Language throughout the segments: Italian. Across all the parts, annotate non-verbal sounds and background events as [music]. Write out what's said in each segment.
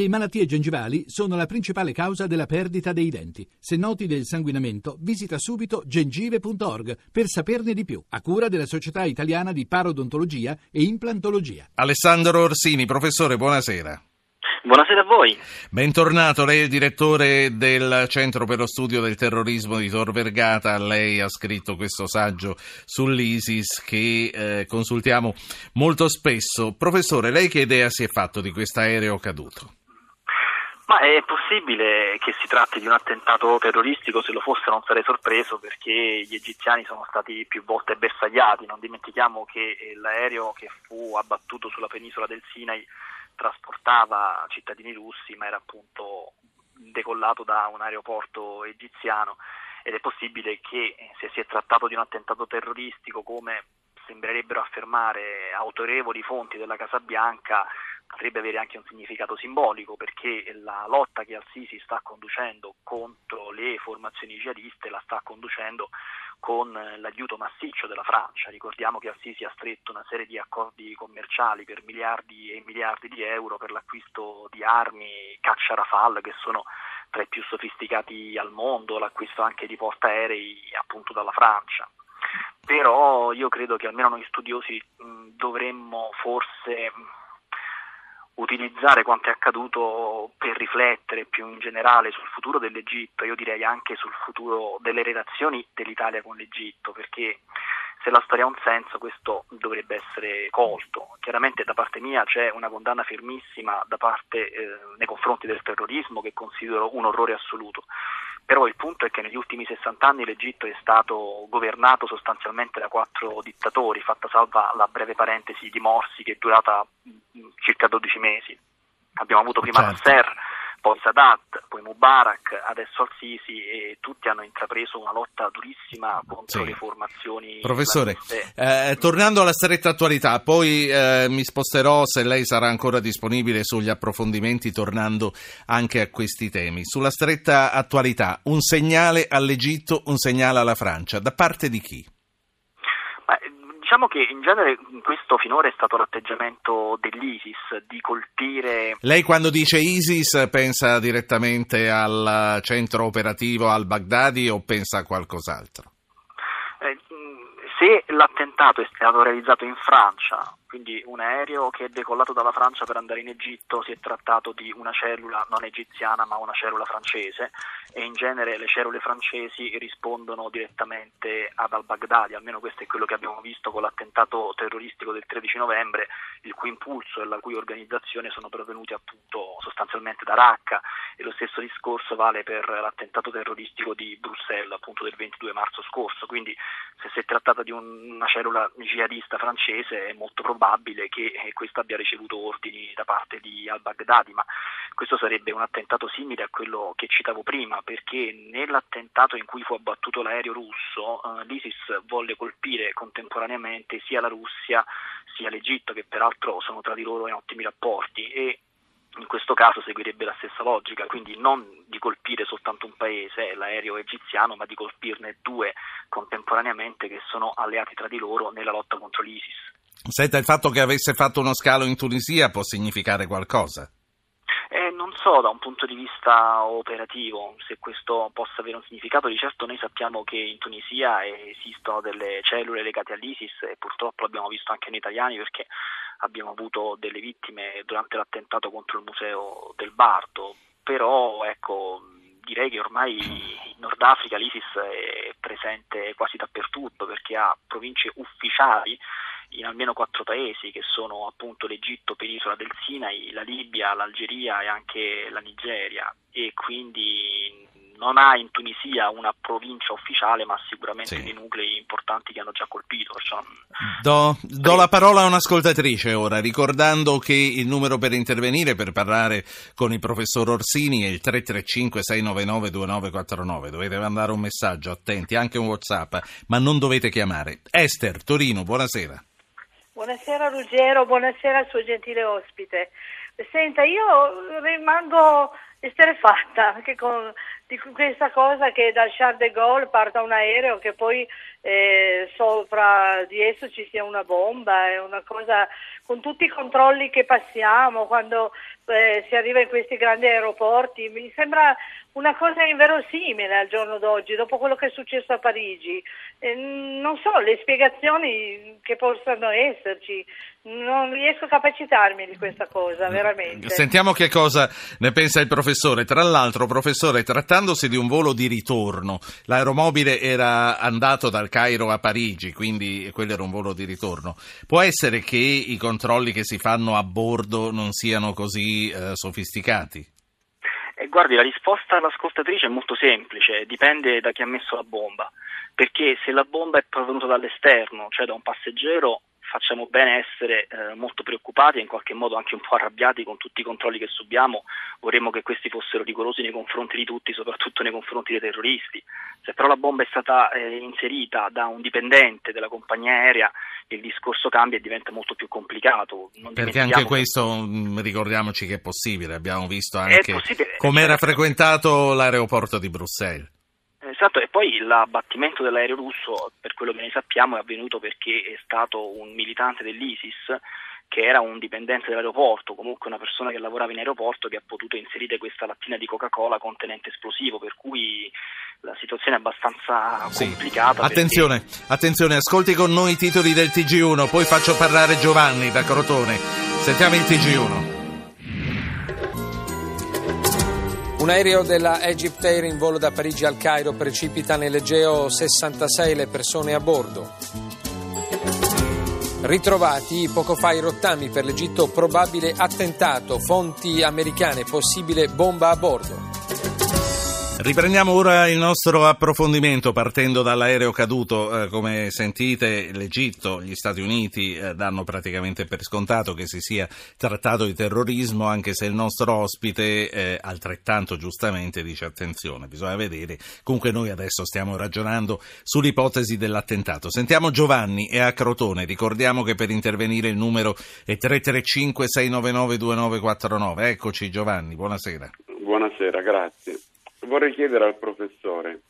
Le malattie gengivali sono la principale causa della perdita dei denti. Se noti del sanguinamento, visita subito gengive.org per saperne di più, a cura della Società Italiana di Parodontologia e Implantologia. Alessandro Orsini, professore, buonasera. Buonasera a voi. Bentornato, lei è il direttore del Centro per lo Studio del Terrorismo di Tor Vergata. Lei ha scritto questo saggio sull'ISIS che eh, consultiamo molto spesso. Professore, lei che idea si è fatto di questo aereo caduto? Ma è possibile che si tratti di un attentato terroristico, se lo fosse non sarei sorpreso perché gli egiziani sono stati più volte bersagliati, non dimentichiamo che l'aereo che fu abbattuto sulla penisola del Sinai trasportava cittadini russi ma era appunto decollato da un aeroporto egiziano. Ed è possibile che se si è trattato di un attentato terroristico come sembrerebbero affermare autorevoli fonti della Casa Bianca potrebbe avere anche un significato simbolico perché la lotta che Al-Sisi sta conducendo contro le formazioni jihadiste la sta conducendo con l'aiuto massiccio della Francia. Ricordiamo che Al-Sisi ha stretto una serie di accordi commerciali per miliardi e miliardi di euro per l'acquisto di armi, caccia Rafale che sono tra i più sofisticati al mondo, l'acquisto anche di portaerei appunto dalla Francia. Però io credo che almeno noi studiosi mh, dovremmo forse utilizzare quanto è accaduto per riflettere più in generale sul futuro dell'Egitto, io direi anche sul futuro delle relazioni dell'Italia con l'Egitto, perché se la storia ha un senso questo dovrebbe essere colto. Chiaramente da parte mia c'è una condanna fermissima parte, eh, nei confronti del terrorismo che considero un orrore assoluto. Però il punto è che negli ultimi 60 anni l'Egitto è stato governato sostanzialmente da quattro dittatori, fatta salva la breve parentesi di Morsi che è durata mm, circa 12 mesi. Abbiamo avuto prima certo. Nasser, poi Sadat, poi Mubarak, adesso Al-Sisi e tutti hanno intrapreso una lotta durissima contro sì. le formazioni. Professore, eh, tornando alla stretta attualità, poi eh, mi sposterò se lei sarà ancora disponibile sugli approfondimenti tornando anche a questi temi. Sulla stretta attualità, un segnale all'Egitto, un segnale alla Francia, da parte di chi? Diciamo che in genere questo finora è stato l'atteggiamento dell'ISIS di colpire. Lei quando dice ISIS pensa direttamente al centro operativo al Baghdadi o pensa a qualcos'altro? Eh, se l'attentato è stato realizzato in Francia quindi un aereo che è decollato dalla Francia per andare in Egitto si è trattato di una cellula non egiziana ma una cellula francese e in genere le cellule francesi rispondono direttamente ad al-Baghdadi, almeno questo è quello che abbiamo visto con l'attentato terroristico del 13 novembre, il cui impulso e la cui organizzazione sono provenuti appunto sostanzialmente da Raqqa e lo stesso discorso vale per l'attentato terroristico di Bruxelles appunto del 22 marzo scorso, quindi se si è trattata di un, una cellula jihadista francese è molto probabile probabile che eh, questo abbia ricevuto ordini da parte di al-Baghdadi, ma questo sarebbe un attentato simile a quello che citavo prima, perché nell'attentato in cui fu abbattuto l'aereo russo, eh, l'ISIS volle colpire contemporaneamente sia la Russia sia l'Egitto, che peraltro sono tra di loro in ottimi rapporti, e in questo caso seguirebbe la stessa logica, quindi non di colpire soltanto un paese, l'aereo egiziano, ma di colpirne due contemporaneamente che sono alleati tra di loro nella lotta contro l'ISIS. Senta, il fatto che avesse fatto uno scalo in Tunisia può significare qualcosa? Eh, non so da un punto di vista operativo se questo possa avere un significato, di certo noi sappiamo che in Tunisia esistono delle cellule legate all'ISIS e purtroppo l'abbiamo visto anche noi italiani perché abbiamo avuto delle vittime durante l'attentato contro il museo del Bardo, però ecco, direi che ormai in Nord Africa l'ISIS è presente quasi dappertutto perché ha province ufficiali in almeno quattro paesi che sono appunto l'Egitto, penisola del Sinai, la Libia, l'Algeria e anche la Nigeria e quindi non ha in Tunisia una provincia ufficiale ma sicuramente sì. dei nuclei importanti che hanno già colpito. Perciò... Do, do la parola a un'ascoltatrice ora, ricordando che il numero per intervenire, per parlare con il professor Orsini è il 335-699-2949. Dovete mandare un messaggio, attenti, anche un Whatsapp, ma non dovete chiamare. Esther, Torino, buonasera. Buonasera Ruggero, buonasera al suo gentile ospite. Senta, io rimango esterefatta anche con di questa cosa che dal Charles de Gaulle parta un aereo che poi eh, sopra di esso ci sia una bomba, è una cosa con tutti i controlli che passiamo quando eh, si arriva in questi grandi aeroporti, mi sembra una cosa inverosimile al giorno d'oggi, dopo quello che è successo a Parigi. Eh, non so le spiegazioni che possano esserci, non riesco a capacitarmi di questa cosa, veramente. Sentiamo che cosa ne pensa il professore. Tra l'altro, professore, trattandosi di un volo di ritorno, l'aeromobile era andato dal Cairo a Parigi, quindi quello era un volo di ritorno. Può essere che i controlli che si fanno a bordo non siano così eh, sofisticati? Eh, guardi, la risposta all'ascoltatrice è molto semplice, dipende da chi ha messo la bomba, perché se la bomba è provenuta dall'esterno, cioè da un passeggero, facciamo bene essere eh, molto preoccupati e in qualche modo anche un po' arrabbiati con tutti i controlli che subiamo, vorremmo che questi fossero rigorosi nei confronti di tutti, soprattutto nei confronti dei terroristi. Se però la bomba è stata eh, inserita da un dipendente della compagnia aerea, il discorso cambia e diventa molto più complicato. Non Perché anche questo, mm, ricordiamoci che è possibile, abbiamo visto anche come era frequentato l'aeroporto di Bruxelles. Esatto, e poi l'abbattimento dell'aereo russo, per quello che ne sappiamo, è avvenuto perché è stato un militante dell'ISIS che era un dipendente dell'aeroporto, comunque una persona che lavorava in aeroporto che ha potuto inserire questa lattina di Coca-Cola contenente esplosivo, per cui la situazione è abbastanza sì. complicata. Attenzione, perché... attenzione, ascolti con noi i titoli del TG1, poi faccio parlare Giovanni da Crotone. Sentiamo il TG1. Un aereo della Egypt Air in volo da Parigi al Cairo precipita nell'Egeo 66 le persone a bordo. Ritrovati poco fa i rottami per l'Egitto, probabile attentato, fonti americane, possibile bomba a bordo. Riprendiamo ora il nostro approfondimento partendo dall'aereo caduto. Eh, come sentite, l'Egitto, gli Stati Uniti eh, danno praticamente per scontato che si sia trattato di terrorismo, anche se il nostro ospite eh, altrettanto giustamente dice attenzione, bisogna vedere. Comunque noi adesso stiamo ragionando sull'ipotesi dell'attentato. Sentiamo Giovanni e a Crotone. Ricordiamo che per intervenire il numero è 335 699 2949. Eccoci Giovanni, buonasera. Buonasera, grazie vorrei chiedere al professore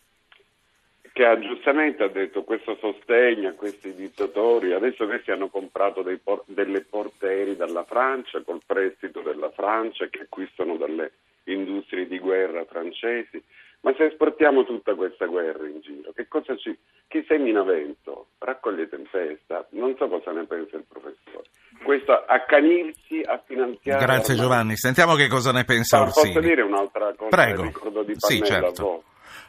che ha, giustamente ha detto questo sostegno a questi dittatori, adesso questi hanno comprato por- delle porteri dalla Francia col prestito della Francia che acquistano dalle industrie di guerra francesi, ma se esportiamo tutta questa guerra in giro, che cosa ci... chi semina vento raccoglie tempesta, non so cosa ne pensa il professore. Questo accanirsi a finanziare... Grazie Giovanni, sentiamo che cosa ne pensa Ma Orsini. Posso dire un'altra cosa? Prego. Ricordo di Pannella sì, certo.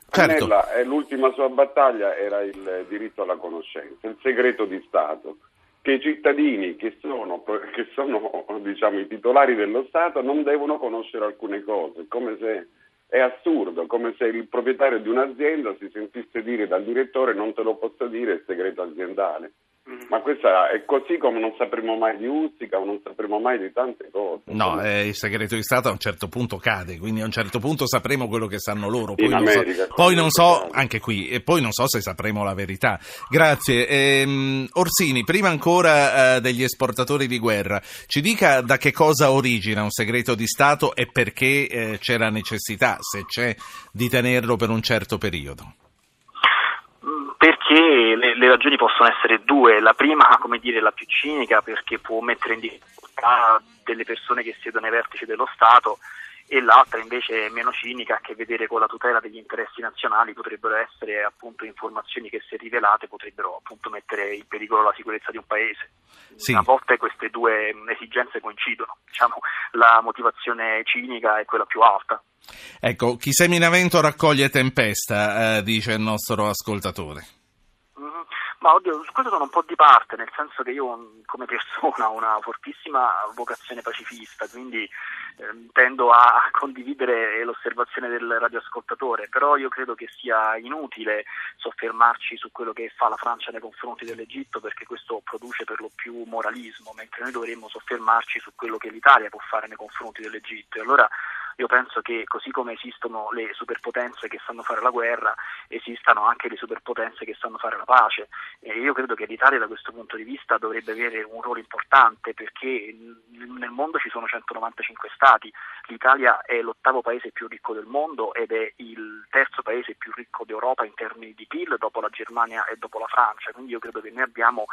Certo. Pannella, l'ultima sua battaglia era il diritto alla conoscenza, il segreto di Stato, che i cittadini che sono, [laughs] che sono diciamo, i titolari dello Stato non devono conoscere alcune cose, come se è assurdo, come se il proprietario di un'azienda si sentisse dire dal direttore non te lo posso dire, è segreto aziendale. Ma questa è così come non sapremo mai di Ustica o non sapremo mai di tante cose. No, eh, il segreto di Stato a un certo punto cade, quindi a un certo punto sapremo quello che sanno loro. Poi, non, America, so, poi non so, anche qui, e poi non so se sapremo la verità. Grazie. Ehm, Orsini, prima ancora eh, degli esportatori di guerra, ci dica da che cosa origina un segreto di Stato e perché eh, c'è la necessità, se c'è, di tenerlo per un certo periodo perché le, le, ragioni possono essere due. La prima, come dire, la più cinica, perché può mettere in difficoltà delle persone che siedono ai vertici dello Stato e l'altra invece meno cinica, a che vedere con la tutela degli interessi nazionali, potrebbero essere appunto informazioni che se rivelate potrebbero appunto mettere in pericolo la sicurezza di un paese. Sì. A volte queste due esigenze coincidono, diciamo la motivazione cinica è quella più alta. Ecco, chi semina vento raccoglie tempesta, eh, dice il nostro ascoltatore. Ma oddio, su questo sono un po' di parte, nel senso che io come persona ho una fortissima vocazione pacifista, quindi eh, tendo a condividere l'osservazione del radioascoltatore, però io credo che sia inutile soffermarci su quello che fa la Francia nei confronti dell'Egitto perché questo produce per lo più moralismo, mentre noi dovremmo soffermarci su quello che l'Italia può fare nei confronti dell'Egitto. E allora Io penso che così come esistono le superpotenze che sanno fare la guerra, esistano anche le superpotenze che sanno fare la pace. E io credo che l'Italia da questo punto di vista dovrebbe avere un ruolo importante perché nel mondo ci sono 195 stati, l'Italia è l'ottavo paese più ricco del mondo ed è il terzo paese più ricco d'Europa in termini di PIL dopo la Germania e dopo la Francia, quindi io credo che noi abbiamo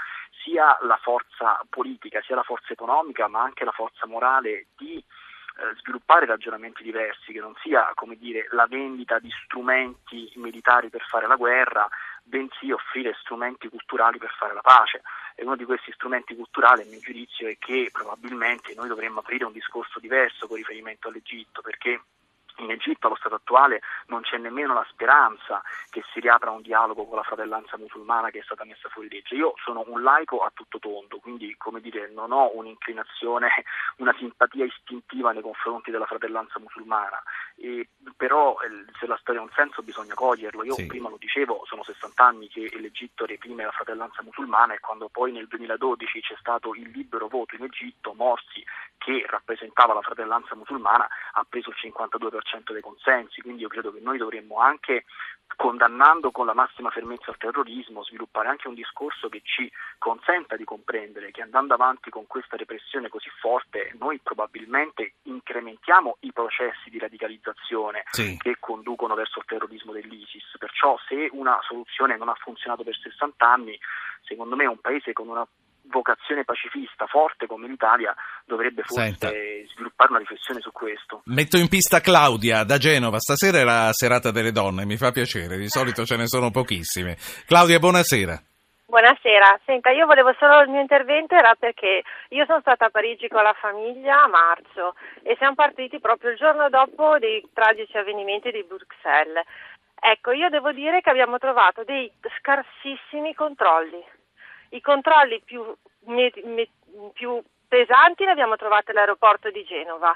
sia la forza politica sia la forza economica ma anche la forza morale di sviluppare ragionamenti diversi, che non sia come dire, la vendita di strumenti militari per fare la guerra, bensì offrire strumenti culturali per fare la pace. E uno di questi strumenti culturali, a mio giudizio, è che probabilmente noi dovremmo aprire un discorso diverso con riferimento all'Egitto, perché Egitto allo stato attuale non c'è nemmeno la speranza che si riapra un dialogo con la fratellanza musulmana che è stata messa fuori legge. Io sono un laico a tutto tondo, quindi come dire, non ho un'inclinazione, [laughs] una simpatia istintiva nei confronti della fratellanza musulmana, e, però eh, se la storia ha un senso bisogna coglierlo. Io sì. prima lo dicevo, sono 60 anni che l'Egitto reprime la fratellanza musulmana e quando poi nel 2012 c'è stato il libero voto in Egitto, Morsi, che rappresentava la fratellanza musulmana, ha preso il 52% dei consensi, quindi io credo che noi dovremmo anche condannando con la massima fermezza il terrorismo, sviluppare anche un discorso che ci consenta di comprendere che andando avanti con questa repressione così forte noi probabilmente incrementiamo i processi di radicalizzazione sì. che conducono verso il terrorismo dell'ISIS. Perciò se una soluzione non ha funzionato per 60 anni, secondo me un paese con una vocazione pacifista forte come l'Italia dovrebbe forse Senta. sviluppare una riflessione su questo. Metto in pista Claudia da Genova, stasera è la serata delle donne, mi fa piacere, di solito ce ne sono pochissime. Claudia, buonasera. Buonasera, senta, io volevo solo il mio intervento era perché io sono stata a Parigi con la famiglia a marzo e siamo partiti proprio il giorno dopo dei tragici avvenimenti di Bruxelles. Ecco, io devo dire che abbiamo trovato dei scarsissimi controlli i controlli più, più pesanti li abbiamo trovati all'aeroporto di Genova,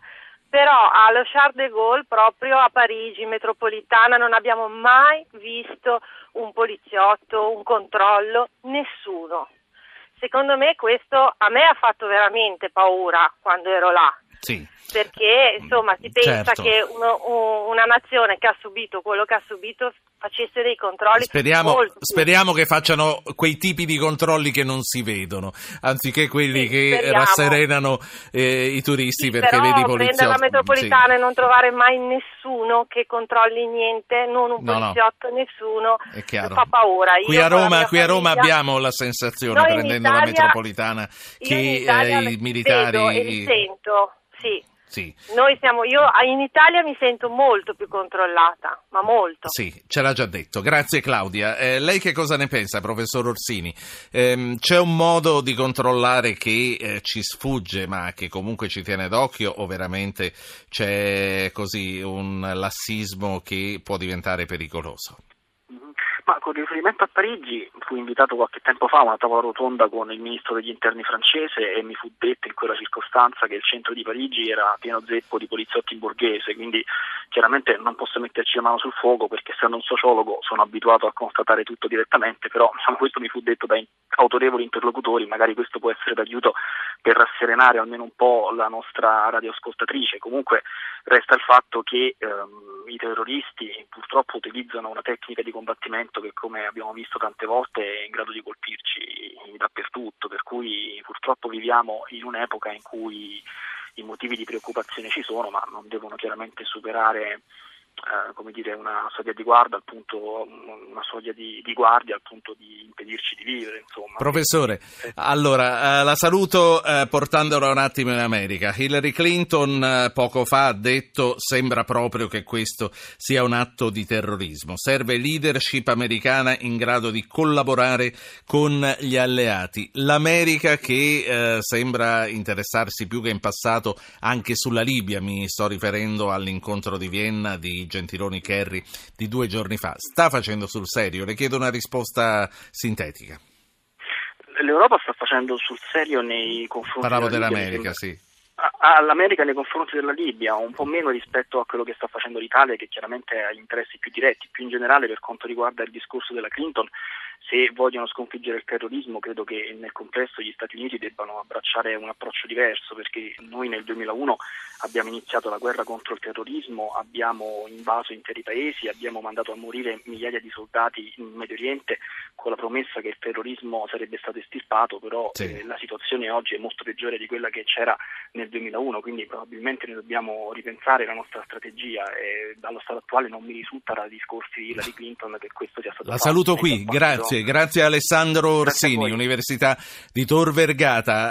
però allo Charles de Gaulle, proprio a Parigi, metropolitana, non abbiamo mai visto un poliziotto, un controllo, nessuno. Secondo me questo a me ha fatto veramente paura quando ero là. Sì perché insomma si pensa certo. che uno, una nazione che ha subito quello che ha subito facesse dei controlli speriamo, speriamo che facciano quei tipi di controlli che non si vedono anziché quelli sì, che speriamo. rasserenano eh, i turisti sì, perché vedi i poliziotti prendere la metropolitana sì. e non trovare mai nessuno che controlli niente non un poliziotto no, no. nessuno fa paura qui a Roma, qui a Roma abbiamo la sensazione prendendo Italia, la metropolitana che eh, i militari vedo e sento sì sì. Noi siamo, io in Italia mi sento molto più controllata, ma molto. Sì, ce l'ha già detto. Grazie Claudia. Eh, lei che cosa ne pensa, professor Orsini? Eh, c'è un modo di controllare che eh, ci sfugge, ma che comunque ci tiene d'occhio, o veramente c'è così un lassismo che può diventare pericoloso? Ma con riferimento a Parigi fui invitato qualche tempo fa a una tavola rotonda con il ministro degli interni francese e mi fu detto in quella circostanza che il centro di Parigi era pieno zeppo di poliziotti borghese, quindi chiaramente non posso metterci la mano sul fuoco perché essendo un sociologo sono abituato a constatare tutto direttamente, però [laughs] diciamo, questo mi fu detto da autorevoli interlocutori, magari questo può essere d'aiuto per rasserenare almeno un po' la nostra radioascoltatrice. Comunque resta il fatto che ehm, i terroristi purtroppo utilizzano una tecnica di combattimento che come abbiamo visto tante volte è in grado di colpirci dappertutto, per cui purtroppo viviamo in un'epoca in cui i motivi di preoccupazione ci sono, ma non devono chiaramente superare eh, come dire, una soglia di guardia al punto, una soglia di, di, guardia al punto di impedirci di vivere. Insomma. Professore, eh. allora eh, la saluto eh, portandola un attimo in America. Hillary Clinton eh, poco fa ha detto sembra proprio che questo sia un atto di terrorismo. Serve leadership americana in grado di collaborare con gli alleati. L'America che sembra interessarsi più che in passato anche sulla Libia, mi sto riferendo all'incontro di Vienna di Gentiloni Kerry di due giorni fa. Sta facendo sul serio? Le chiedo una risposta sintetica. L'Europa sta facendo sul serio nei confronti Parlavo dell'America, Libia, sì all'America nei confronti della Libia, un po' meno rispetto a quello che sta facendo l'Italia, che chiaramente ha interessi più diretti. Più in generale, per quanto riguarda il discorso della Clinton, se vogliono sconfiggere il terrorismo, credo che nel complesso gli Stati Uniti debbano abbracciare un approccio diverso, perché noi nel 2001 abbiamo iniziato la guerra contro il terrorismo, abbiamo invaso interi paesi, abbiamo mandato a morire migliaia di soldati in Medio Oriente con la promessa che il terrorismo sarebbe stato estirpato, però sì. eh, la situazione oggi è molto peggiore di quella che c'era nel 2001, quindi probabilmente noi dobbiamo ripensare la nostra strategia e dallo stato attuale non mi risulta dai discorsi di Hillary Clinton che questo sia stato La fatto. saluto qui, grazie, grazie a Alessandro Orsini, Università di Tor Vergata.